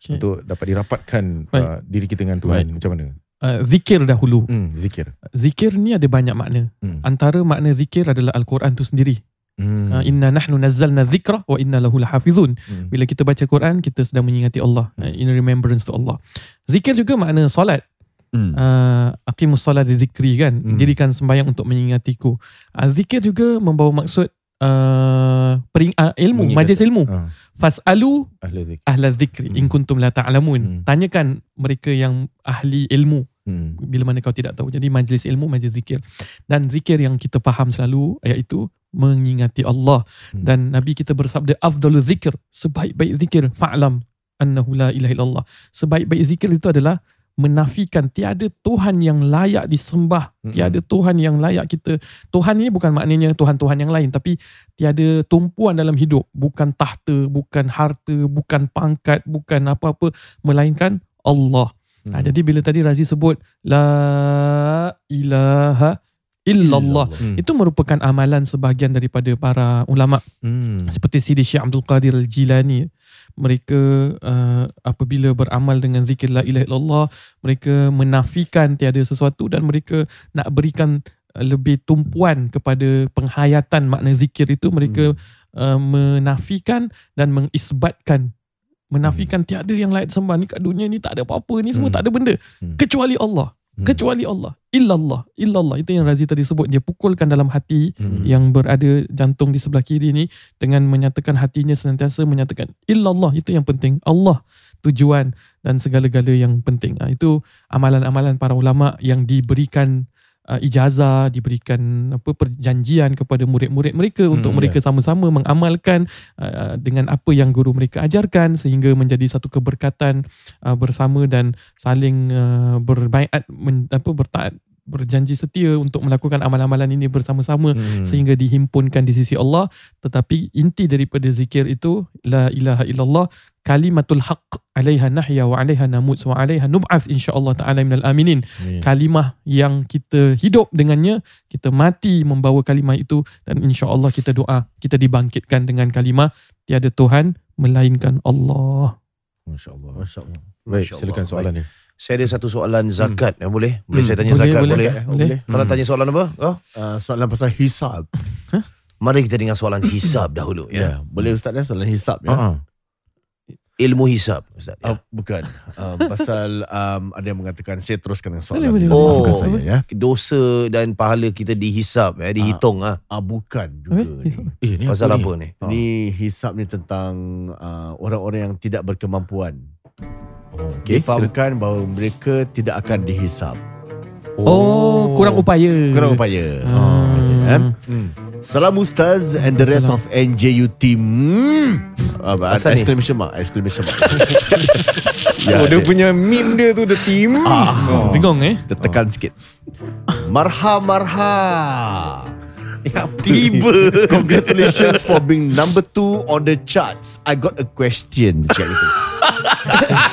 Okay. untuk dapat dirapatkan Baik. uh, diri kita dengan Tuhan macam mana? Uh, zikir dahulu. Hmm, zikir. Zikir ni ada banyak makna. Hmm. Antara makna zikir adalah Al-Quran tu sendiri. Hmm. Uh, inna nahnu nazzalna dhikra wa inna lahu lahafizun. Hmm. Bila kita baca Quran, kita sedang mengingati Allah. Uh, in remembrance to Allah. Zikir juga makna solat. Hmm. Uh, aqimus solat di zikri kan. Hmm. Dirikan sembahyang untuk mengingatiku. Uh, zikir juga membawa maksud uh, pering, uh, ilmu, Mengingat- majlis ilmu. Ah, Fas'alu ahli zikir. ahla zikri Hmm. in kuntum la ta'lamun. Hmm. Tanyakan mereka yang ahli ilmu Hmm. bila mana kau tidak tahu. Jadi majlis ilmu, majlis zikir. Dan zikir yang kita faham selalu iaitu mengingati Allah. Hmm. Dan Nabi kita bersabda afdalul zikir, sebaik-baik zikir fa'lam annahu la ilaha illallah. Sebaik-baik zikir itu adalah menafikan tiada Tuhan yang layak disembah, Mm-mm. tiada Tuhan yang layak kita. Tuhan ni bukan maknanya Tuhan-Tuhan yang lain tapi tiada tumpuan dalam hidup, bukan tahta, bukan harta, bukan pangkat, bukan apa-apa melainkan Allah. Hmm. Ha, jadi bila tadi Razi sebut la ilaha illallah, Hmm. itu merupakan amalan sebahagian daripada para ulama Hmm. seperti Sidi Syekh Abdul Qadir Al-Jilani. Mereka uh, apabila beramal dengan zikir la ilaha illallah, mereka menafikan tiada sesuatu dan mereka nak berikan uh, lebih tumpuan kepada penghayatan makna zikir itu mereka uh, menafikan dan mengisbatkan. Menafikan tiada yang layak sembah ni kat dunia ni tak ada apa-apa ni semua Hmm. tak ada benda. Hmm. kecuali Allah Hmm. kecuali Allah. Illallah. Illallah. Itu yang Razi tadi sebut. Dia pukulkan dalam hati Hmm. yang berada jantung di sebelah kiri ni dengan menyatakan hatinya senantiasa menyatakan illallah. Itu yang penting. Allah tujuan dan segala-gala yang penting. Ha, itu amalan-amalan para ulama yang diberikan uh, ijazah diberikan apa perjanjian kepada murid-murid mereka Hmm, untuk ya. mereka sama-sama mengamalkan uh, dengan apa yang guru mereka ajarkan sehingga menjadi satu keberkatan uh, bersama dan saling uh, berbaiat men, apa bertaat berjanji setia untuk melakukan amalan-amalan ini bersama-sama Hmm. sehingga dihimpunkan di sisi Allah tetapi inti daripada zikir itu la ilaha illallah kalimatul haq alaiha nahya wa alaiha namut wa alaiha nub'ath insyaallah taala minal aminin Ya. kalimah yang kita hidup dengannya kita mati membawa kalimah itu dan insyaallah kita doa kita dibangkitkan dengan kalimah tiada tuhan melainkan Allah Masya-Allah. Masya Allah. Baik, Masya silakan Allah. soalan dia. Saya ada satu soalan zakat. Eh, boleh? Boleh Hmm. saya tanya Boleh, zakat? boleh. Boleh? Eh, Boleh. Kalau tanya soalan apa? Oh? Uh, soalan pasal hisab. [laughs] Mari kita dengar soalan hisab dahulu. Ya. Ya. Boleh Ustaz ya soalan hisab ya? Ha. Ilmu hisab. Ustaz. Uh, Ya. bukan. Um, pasal um, ada yang mengatakan saya teruskan dengan soalan. Boleh, boleh. Oh. saya ya. Dosa dan pahala kita dihisab. Eh, dihitung. Ah. Ah bukan juga. Apa? ni. Eh, ni Pasal apa apa ni? ni? Ah. Ni hisab ni tentang uh, orang-orang yang tidak berkemampuan. Oh, Okey, Difahamkan bahawa mereka tidak akan dihisab. oh, kurang upaya Kurang upaya. Ah. Eh? Hmm. Salam Ustaz and the rest of NJU team. Hmm. Uh, exclamation mark, exclamation mark. [laughs] Oh, dia punya meme dia tu the team. Ah. Dengung eh Dia tekan sikit. Marha marha. Tiba. Congratulations for being number two on the charts. I got a question. Cakap gitu.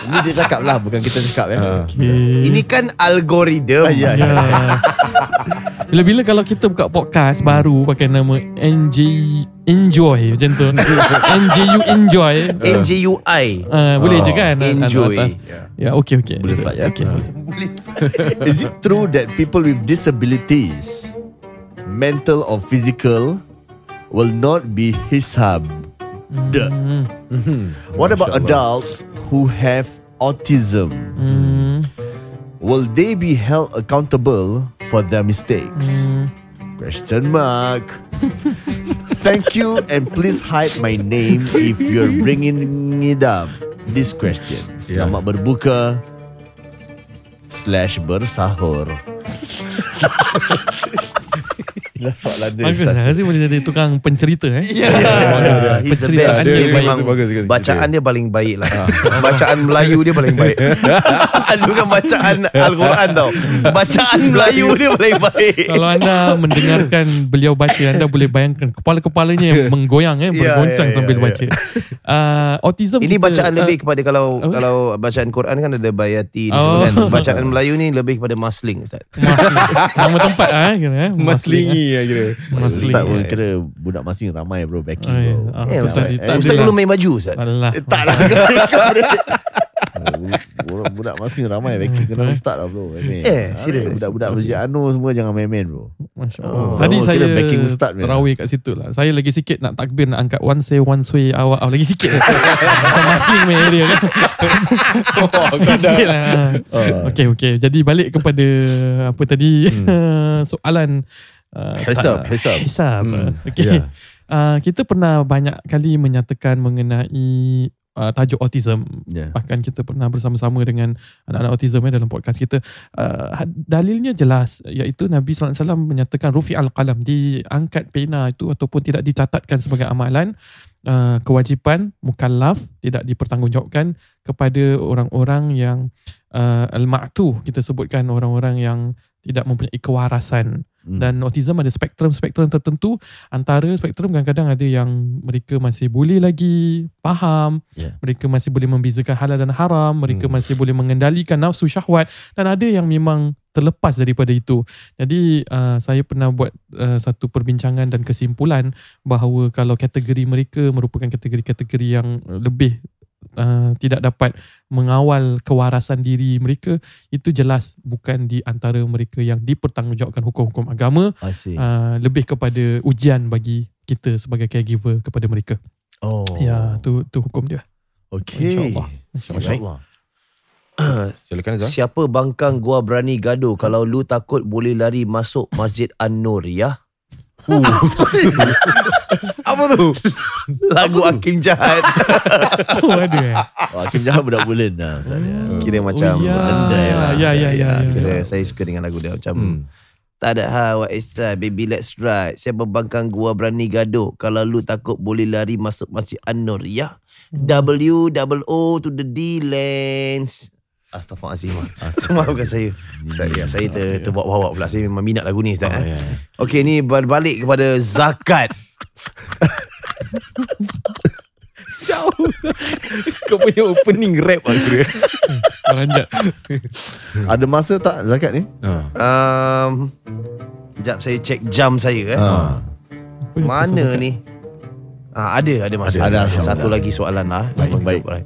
Ini dia cakap lah, bukan kita cakap ya. Ah. okay. Ini kan algoritma. Ah, ya, ya. Ya. [laughs] Bila-bila kalau kita buka podcast baru pakai nama NJ Enjoy macam tu. [laughs] NJU Enjoy. NJUI. Uh, boleh je kan? Enjoy. Atas. Ya, okey okey. Boleh fly, ya? Okey. [laughs] Is it true that people with disabilities mental or physical, will not be hisab. Duh. Hmm. What about adults who have autism? Hmm. Will they be held accountable for their mistakes? Hmm. Question mark. [laughs] Thank you and please hide my name if you're bringing it up. This question. Yeah. Selamat berbuka slash bersahur. [laughs] Dah soalan dia. Bagus lah Razif boleh jadi tukang pencerita eh Yeah, he's the Penceritaan best. dia Dia memang Bagus, bacaan dia paling baik lah. bacaan Melayu dia paling baik. [laughs] Bukan bacaan Al-Quran tau. Bacaan Melayu dia paling baik. Kalau anda mendengarkan beliau baca Anda boleh bayangkan Kepala-kepalanya yang menggoyang eh, Ya, Bergoncang ya, ya, sambil ya. baca uh, Autism Ini kita, bacaan uh, lebih kepada kalau apa? kalau bacaan Quran kan ada bayati Oh. kan. Bacaan Melayu ni lebih kepada masling ustaz. Masling. Nama tempat ah, eh, kira, lah kira. Masling Ustaz pun eh. kira budak masing ramai bro backing Oh, bro. Ah, Eh, tu ustaz, tadi, eh, tak ustaz adalah. belum main baju ustaz. Alah. Eh, tak lah [laughs] Budak, budak masing ramai backing Kena Eh. start lah bro. Eh, serius? Budak-budak masjid Anu semua jangan main-main bro Masya Oh. Allah. Tadi Oh, saya kira backing ustaz terawih kat situ lah. Saya lagi sikit nak takbir nak angkat one say one sway awak. Oh, lagi sikit. Pasal masling main area kan. lagi sikit lah. Oh. Okay, okay. Jadi balik kepada apa tadi [laughs] soalan uh, Hisab, tak- hisab. Hisab. Hmm, Okay. ya. Uh, kita pernah banyak kali menyatakan mengenai uh, tajuk autism. Ya. Bahkan kita pernah bersama-sama dengan anak-anak autism eh, dalam podcast kita. Uh, dalilnya jelas iaitu Nabi SAW menyatakan rufi al-qalam diangkat pena itu ataupun tidak dicatatkan sebagai amalan uh, kewajipan mukallaf tidak dipertanggungjawabkan kepada orang-orang yang uh, al-ma'tu kita sebutkan orang-orang yang tidak mempunyai kewarasan Hmm. dan autism ada spektrum-spektrum tertentu antara spektrum kadang-kadang ada yang mereka masih boleh lagi faham Yeah. mereka masih boleh membezakan halal dan haram mereka Hmm. masih boleh mengendalikan nafsu syahwat dan ada yang memang terlepas daripada itu jadi uh, saya pernah buat uh, satu perbincangan dan kesimpulan bahawa kalau kategori mereka merupakan kategori-kategori yang lebih Uh, tidak dapat mengawal kewarasan diri mereka itu jelas bukan di antara mereka yang dipertanggungjawabkan hukum-hukum agama I see. uh, lebih kepada ujian bagi kita sebagai caregiver kepada mereka. oh. Ya, tu tu hukum dia. Okay. InsyaAllah. InsyaAllah. [coughs] Silakan Azhar. Siapa bangkang gua berani gaduh kalau lu takut boleh lari masuk Masjid An-Nur ya? [laughs] [laughs] Apa tu? [laughs] Lagu Hakim Jahat. [laughs] Oh, ada eh. Oh, Hakim Jahat budak bulan lah. Ya. Kira macam oh, ya. andai lah. ya, ya, ya, ya. Kira saya suka dengan lagu dia macam Hmm. Tak ada ha what is that baby let's ride Siapa bangkang gua berani gaduh Kalau lu takut boleh lari masuk Masjid An-Nur ya W double O to the D Lens Astaghfirullahaladzim [laughs] Maafkan saya Saya, saya ter, terbawa-bawa pula Saya memang minat lagu ni Ustaz Oh, eh. ya. Okey ni balik kepada zakat [laughs] Jauh. Kau punya opening rap lah kira. Ranjat. Ada masa tak zakat ni? Ha. um, Sekejap saya cek jam saya eh. Ha. Mana ni? Ah, ada, ada masa. Ada, ada. Satu lagi soalan lah. Baik, kita baik. mulai.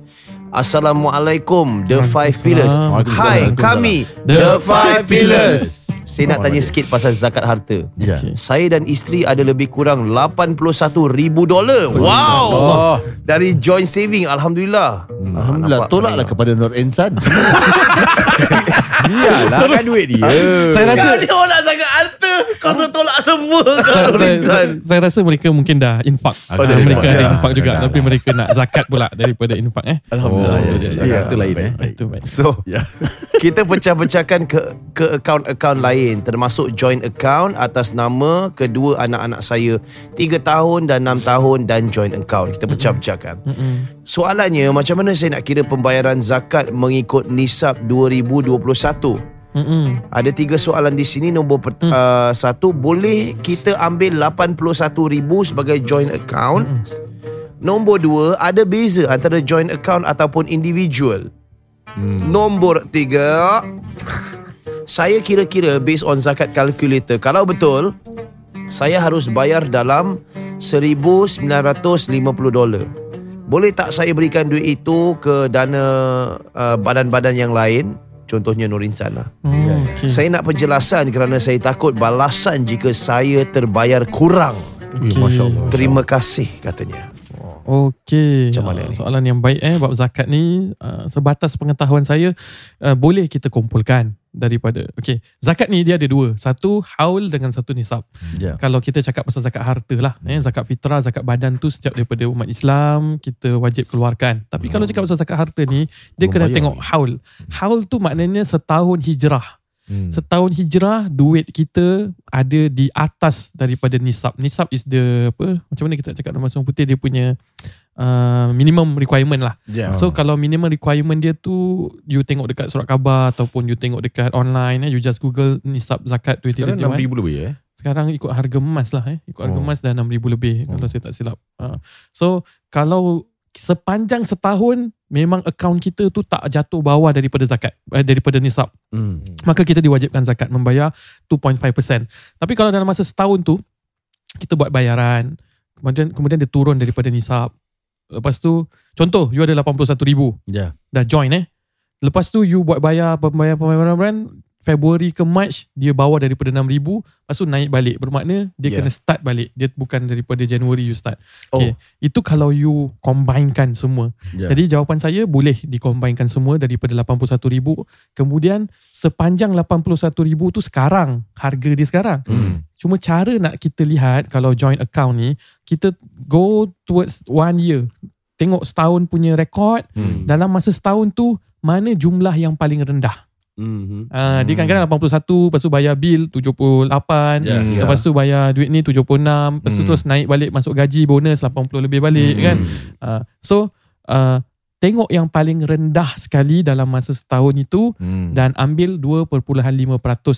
Assalamualaikum The Five Pillars. Hai kami The Five Pillars. Saya nak tanya sikit pasal zakat harta Ya. Okay. Saya dan isteri ada lebih kurang 81 ribu dolar Wow Oh. Dari joint saving Alhamdulillah Alhamdulillah. Tolaklah kepada Nur Insan. [laughs] Biarlah kan duit dia. Saya rasa Kau ni orang zakat harta Kau tu tolak semua [laughs] Kau saya, saya, rasa mereka mungkin dah infak. Oh, dah mereka infak. ada Ya. infak juga Dah, tapi mereka nak zakat pula daripada infak eh. Alhamdulillah. Oh, ya, ya, ya, ya. ya. Itu lain, Baik, eh. baik. Itu baik. So Ya. [laughs] Kita pecah-pecahkan ke ke akaun-akaun lain termasuk joint account atas nama kedua anak-anak saya 3 tahun dan 6 tahun dan joint account. Kita pecah-pecahkan. Soalannya macam mana saya nak kira pembayaran zakat mengikut nisab 2021? Mm-mm. Ada tiga soalan di sini nombor per, Hmm. uh, satu boleh kita ambil 81,000 sebagai joint account? Mm-mm. Nombor dua ada beza antara joint account ataupun individual? Hmm. Nombor tiga Saya kira-kira based on zakat calculator Kalau betul Saya harus bayar dalam 1950 dolar Boleh tak saya berikan duit itu ke dana uh, badan-badan yang lain Contohnya Nur Insan lah. Oh, okay. Saya nak penjelasan kerana saya takut balasan jika saya terbayar kurang. Masya Allah. Terima kasih katanya. Okey. Macam mana Ah, ni? Soalan yang baik eh bab zakat ni uh, sebatas pengetahuan saya uh, boleh kita kumpulkan daripada okey. Zakat ni dia ada dua. Satu haul dengan satu nisab. Ya. Kalau kita cakap pasal zakat harta lah eh zakat fitrah, zakat badan tu setiap daripada umat Islam kita wajib keluarkan. Tapi kalau cakap pasal zakat harta ni dia Belum kena bayar tengok ni. haul. Haul tu maknanya setahun hijrah. Hmm. Setahun hijrah duit kita ada di atas daripada nisab. Nisab is the apa? Macam mana kita nak cakap dalam bahasa putih dia punya uh, minimum requirement lah. Ya. So kalau minimum requirement dia tu you tengok dekat surat khabar ataupun you tengok dekat online eh you just google nisab zakat Sekarang 2021. 6,000 lebih eh. Sekarang ikut harga emas lah eh. Ikut harga Oh. emas dah 6000 lebih Oh. kalau saya tak silap. Uh, so kalau sepanjang setahun memang akaun kita tu tak jatuh bawah daripada zakat eh, daripada nisab Hmm. maka kita diwajibkan zakat membayar 2.5%. Tapi kalau dalam masa setahun tu kita buat bayaran, kemudian kemudian dia turun daripada nisab. Lepas tu contoh you ada 81,000 Ya. dah join eh. Lepas tu you buat bayar pembayaran pembayaran Februari ke March dia bawa daripada 6000 lepas tu naik balik bermakna dia Yeah. kena start balik dia bukan daripada Januari you start Oh. okay. itu kalau you combinekan semua Ya. jadi jawapan saya boleh dikombainkan semua daripada 81,000 kemudian sepanjang 81,000 tu sekarang harga dia sekarang Hmm. cuma cara nak kita lihat kalau joint account ni kita go towards one year tengok setahun punya rekod Hmm. dalam masa setahun tu mana jumlah yang paling rendah Mhm. Uh, Dia kadang-kadang 81 Lepas tu bayar bil 78 Ya, ya. Lepas tu bayar duit ni 76 Lepas tu Hmm. terus naik balik Masuk gaji bonus 80 lebih balik Hmm. kan uh, So uh, Tengok yang paling rendah sekali Dalam masa setahun itu Hmm. Dan ambil 2.5%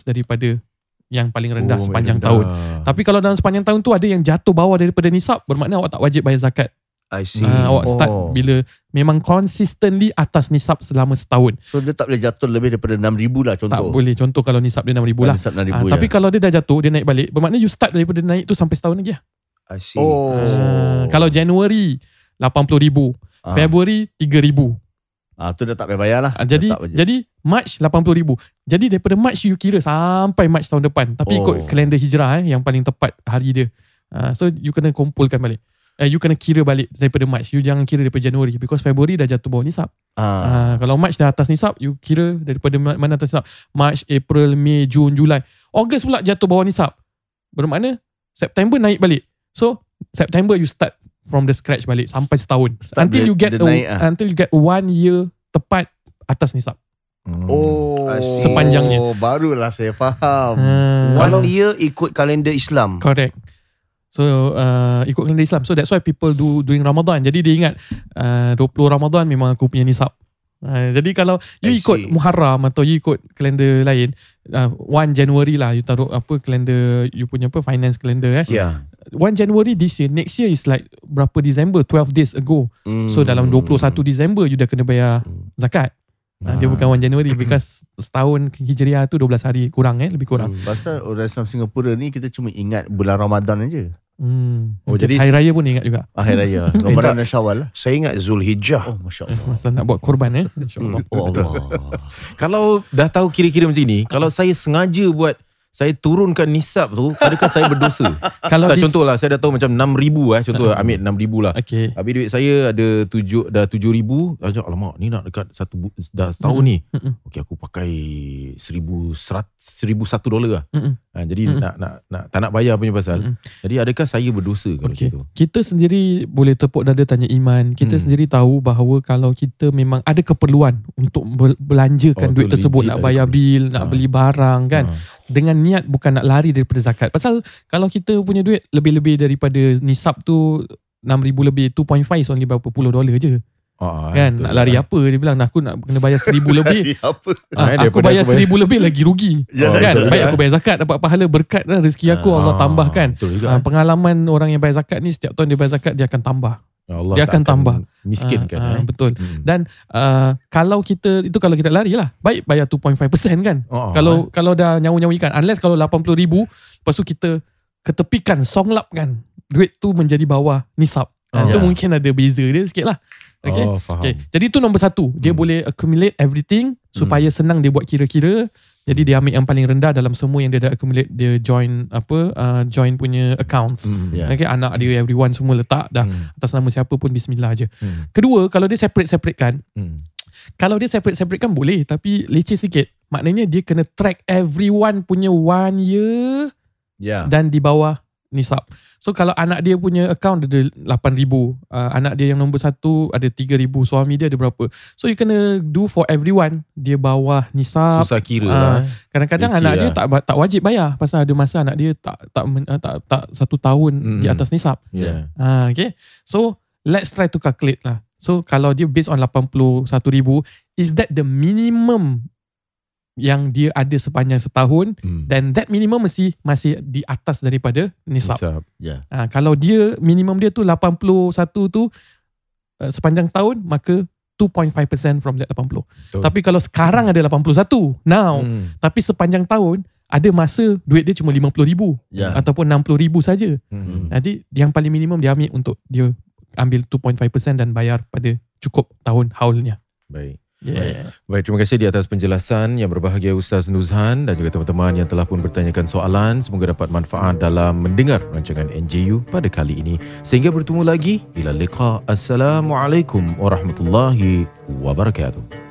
daripada Yang paling rendah Oh, sepanjang rendah. tahun Tapi kalau dalam sepanjang tahun tu Ada yang jatuh bawah daripada nisab Bermakna awak tak wajib bayar zakat I see. uh, Awak start Oh. bila Memang consistently atas nisab selama setahun So dia tak boleh jatuh lebih daripada 6,000 lah contoh. Tak boleh Contoh kalau nisab dia 6,000 lah Nisab 6,000 Ah, ya. tapi kalau dia dah jatuh dia naik balik bermakna you start daripada naik tu sampai setahun lagi lah. I see. Oh. Ah, kalau Januari 80,000, Ah. Februari 3,000. Ah tu dah tak payah bayar lah. Ah, jadi jadi March 80,000. Jadi daripada March you kira sampai March tahun depan. Tapi Oh. ikut kalender hijrah eh yang paling tepat hari dia. Ah, so you kena kumpulkan balik. Eh, you kena kira balik daripada March. You jangan kira daripada Januari because Februari dah jatuh bawah nisab. ah. Ah, kalau March dah atas nisab, you kira daripada ma- mana atas nisab. March, April, Mei, Jun, Julai. Ogos pula jatuh bawah nisab. Bermakna September naik balik. So September you start from the scratch balik sampai setahun. Start until dia- you get a, naik ah. until you get one year tepat atas nisab. Hmm. Oh. Sepanjangnya. Barulah saya faham. Hmm, One year ikut kalender Islam. Correct. So uh, ikut kalender Islam. So that's why people do during Ramadan. Jadi dia ingat uh, 20 Ramadan memang aku punya nisab. Uh, jadi kalau you I ikut see. Muharram atau you ikut kalender lain, uh, 1 January lah you taruh apa kalender you punya apa finance calendar eh. Ya. 1 January this year, next year is like berapa December, 12 days ago. Hmm. So dalam 21 December you dah kena bayar zakat. Uh, dia bukan 1 January because setahun Hijriah tu 12 hari kurang eh, lebih kurang. Hmm. Pasal orang Islam Singapura ni kita cuma ingat bulan Ramadan aja. Hmm. Oh, jadi- hari raya pun ingat juga. Akhir raya. [laughs] Ramadan dan Syawal lah. Saya ingat Zulhijjah. Oh, Masya Eh, Allah. masa nak buat korban eh. InsyaAllah. Oh Allah. [laughs] Kalau dah tahu kira-kira macam ni, kalau saya sengaja buat saya turunkan nisab tu, adakah saya berdosa? [laughs] Kalau tak dis- contoh lah, saya dah tahu macam 6,000 eh. Contoh Ah. ambil 6,000 lah. Okay. Habis duit saya ada tujuh, dah 7,000. Ajak, alamak ni nak dekat satu, dah setahun Mm-mm. ni. Mm-mm. Okey aku pakai 1,100, 1,001 dolar lah. Mm-mm. Ha, jadi Mm-mm. nak, nak, nak, tak nak bayar punya pasal. Mm-mm. Jadi adakah saya berdosa kalau Okay. gitu? Kita sendiri boleh tepuk dada tanya iman. Kita Hmm. sendiri tahu bahawa kalau kita memang ada keperluan untuk bel- belanjakan Oh, duit tersebut, nak bayar bil, nak Ah. beli barang kan. Ha. Dengan niat bukan nak lari daripada zakat. Pasal kalau kita punya duit lebih-lebih daripada nisab tu 6,000 lebih, 2.5 is only berapa puluh dolar je. Ha, kan? Nak lari apa? Dia bilang aku nak kena bayar 1,000 [laughs] lebih. Apa? Ah, Eh, aku bayar aku bayar- seribu lebih lagi rugi. Ya, kan? betul Baik aku bayar zakat dapat pahala berkat dan rezeki aku Allah Ah, tambahkan. Betul juga. Ah, pengalaman orang yang bayar zakat ni setiap tahun dia bayar zakat dia akan tambah. Allah dia tak akan tambah. Miskin Ah, kan. ah, eh? betul. Hmm. Dan uh, kalau kita itu kalau kita lari lah. Baik bayar 2.5% kan. Oh, kalau kalau dah nyawa-nyawa ikan unless kalau 80,000 lepas tu kita ketepikan songlap kan duit tu menjadi bawah nisab. Ah, Itu Ya. mungkin ada beza dia sikit lah. Okay. Oh, faham. okay. Jadi itu nombor satu. Dia Hmm. boleh accumulate everything supaya senang dia buat kira-kira. Jadi dia ambil yang paling rendah dalam semua yang dia dah accumulate. Dia join apa, uh, join punya accounts. Hmm. Ya. Okay, anak dia everyone semua letak dah Hmm. atas nama siapa pun bismillah je. Hmm. Kedua, kalau dia separate-separate kan, Hmm. kalau dia separate-separate kan boleh tapi leceh sikit. Maknanya dia kena track everyone punya one year Ya. dan di bawah nisab. So kalau anak dia punya account ada 8,000, uh, anak dia yang nombor satu ada 3,000, suami dia ada berapa. So you kena do for everyone. Dia bawah nisab. Susah kira Ah, lah. eh. Kadang-kadang Leceh anak dia lah. tak tak wajib bayar pasal ada masa anak dia tak tak uh, tak, tak satu tahun Mm. di atas nisab. Ya. Ah, okay. So let's try to calculate lah. So kalau dia based on 81,000, is that the minimum yang dia ada sepanjang setahun Hmm. dan that minimum mesti masih di atas daripada nisab. Nisab. Ya. Ha, kalau dia minimum dia tu 81 tu uh, sepanjang tahun maka 2.5% from that 80. Betul. Tapi kalau sekarang ada 81 now Hmm. tapi sepanjang tahun ada masa duit dia cuma 50,000 Ya. ataupun 60,000 saja. Hmm. Jadi yang paling minimum dia ambil untuk dia ambil 2.5% dan bayar pada cukup tahun haulnya. Baik. Yeah. Baik, terima kasih di atas penjelasan yang berbahagia Ustaz Nuzhan dan juga teman-teman yang telah pun bertanyakan soalan. Semoga dapat manfaat dalam mendengar rancangan NJU pada kali ini. Sehingga bertemu lagi. Ila liqa. Assalamualaikum warahmatullahi wabarakatuh.